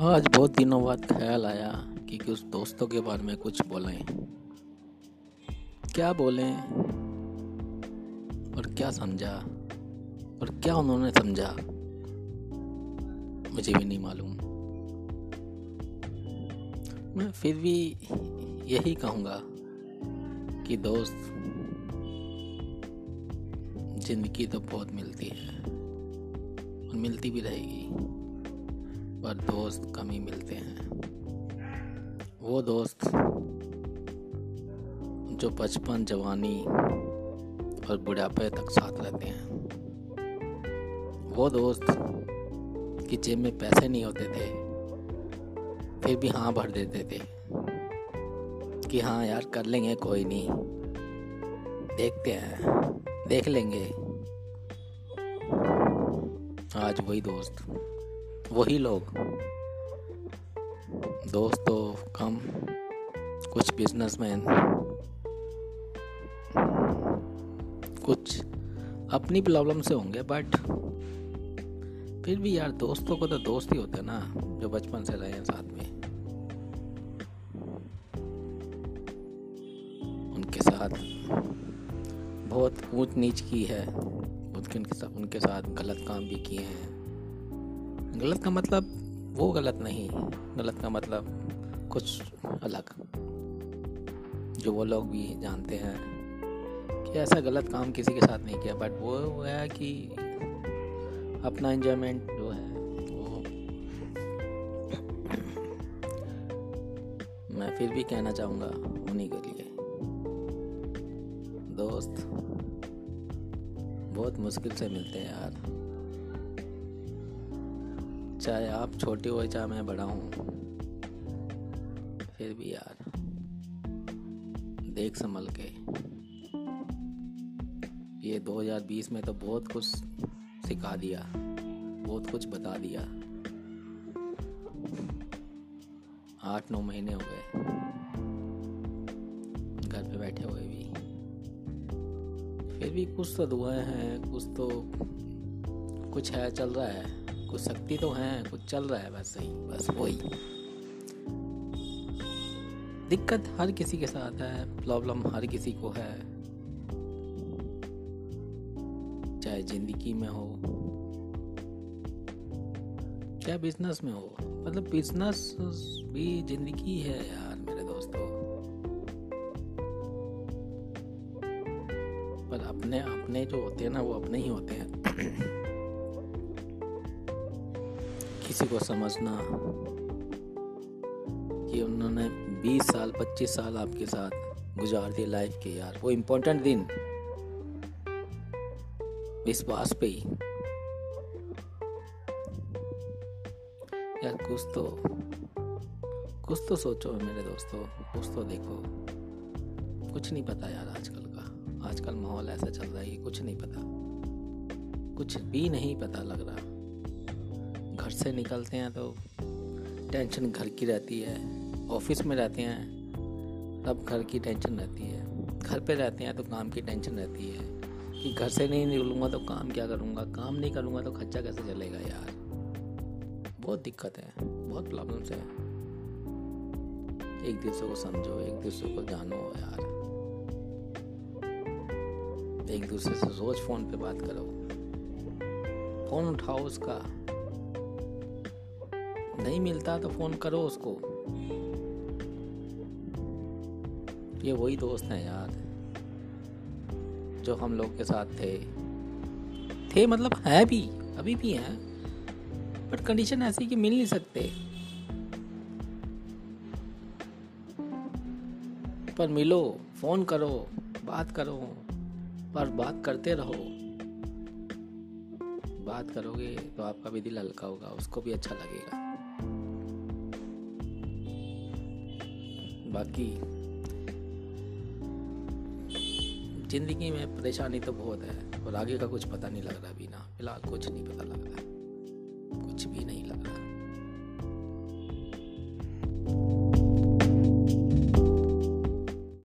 आज बहुत दिनों बाद ख्याल आया कि कुछ दोस्तों के बारे में कुछ बोलें। क्या बोलें? और क्या समझा? और क्या उन्होंने समझा? मुझे भी नहीं मालूम। मैं फिर भी यही कहूँगा कि दोस्त ज़िंदगी तो बहुत मिलती है और मिलती भी रहेगी। पर दोस्त कम मिलते हैं। वो दोस्त जो बचपन, जवानी और बुढ़ापे तक साथ रहते हैं। वो दोस्त कि जेब में पैसे नहीं होते थे, फिर भी हाँ भर देते थे कि हाँ यार कर लेंगे, कोई नहीं। देखते हैं, देख लेंगे। आज वही दोस्त। वही लोग। दोस्त तो कम, कुछ बिजनेसमैन कुछ अपनी प्रॉब्लम से होंगे बट फिर भी यार दोस्तों को तो दोस्त ही होते हैं ना, जो बचपन से रहे हैं साथ में। उनके साथ बहुत ऊंच नीच की है। उनके साथ उनके साथ गलत काम भी किए हैं। गलत का मतलब वो गलत नहीं, गलत का मतलब कुछ अलग। जो वो लोग भी जानते हैं कि ऐसा गलत काम किसी के साथ नहीं किया बट वो है कि अपना एंजॉयमेंट जो है वो मैं फिर भी कहना चाहूँगा उन्हीं के लिए। दोस्त, बहुत मुश्किल से मिलते हैं यार। चाहे आप छोटे हो चाहे मैं बड़ा हूँ, फिर भी यार, देख संभल के। ये 2020 में तो बहुत कुछ सिखा दिया, बहुत कुछ बता दिया। आठ नौ महीने हो गए, घर पे बैठे हुए भी। फिर भी कुछ तो दुआएँ हैं, कुछ तो कुछ है, चल रहा है। कुछ शक्ति तो है, कुछ चल रहा है, बस सही, बस वही। दिक्कत हर किसी के साथ है, प्रॉब्लम हर किसी को है। चाहे ज़िंदगी में हो, चाहे बिज़नेस में हो मतलब बिज़नेस भी ज़िंदगी है यार, मेरे दोस्तों। पर अपने अपने जो होते हैं ना, वो अपने ही होते हैं। किसी को समझना कि उन्होंने 20 साल 25 साल आपके साथ गुजार दिए लाइफ के यार। वो इम्पोर्टेंट दिन विश्वास पे ही। यार, कुछ तो कुछ तो सोचो मेरे दोस्तों, कुछ तो देखो। कुछ नहीं पता यार आजकल का। आजकल माहौल ऐसा चल रहा है कि कुछ नहीं पता। कुछ भी नहीं पता लग रहा। घर से निकलते हैं तो टेंशन घर की रहती है, ऑफ़िस में रहते हैं, तब घर की टेंशन रहती है। घर पे रहते हैं तो काम की टेंशन रहती है कि घर से नहीं निकलूँगा तो काम क्या करूँगा? काम नहीं करूँगा तो खर्चा कैसे चलेगा यार? बहुत दिक्कत है, बहुत प्रॉब्लम्स है। एक दूसरे को समझो, एक दूसरे को जानो यार। एक दूसरे से रोज फ़ोन पे बात करो। फ़ोन उठाओ उसका। नहीं मिलता तो फ़ोन करो उसको। ये वही दोस्त हैं यार, जो हम लोग के साथ थे। थे मतलब है भी, अभी भी हैं बट कंडीशन ऐसी कि मिल नहीं सकते। पर मिलो, फ़ोन करो, बात करो, पर बात करते रहो। बात करोगे तो आपका भी दिल हल्का होगा, उसको भी अच्छा लगेगा। बाकी ज़िंदगी में परेशानी तो बहुत है और आगे का कुछ पता नहीं लग रहा बिना फ़िलहाल कुछ नहीं पता लग रहा। कुछ भी नहीं लग रहा।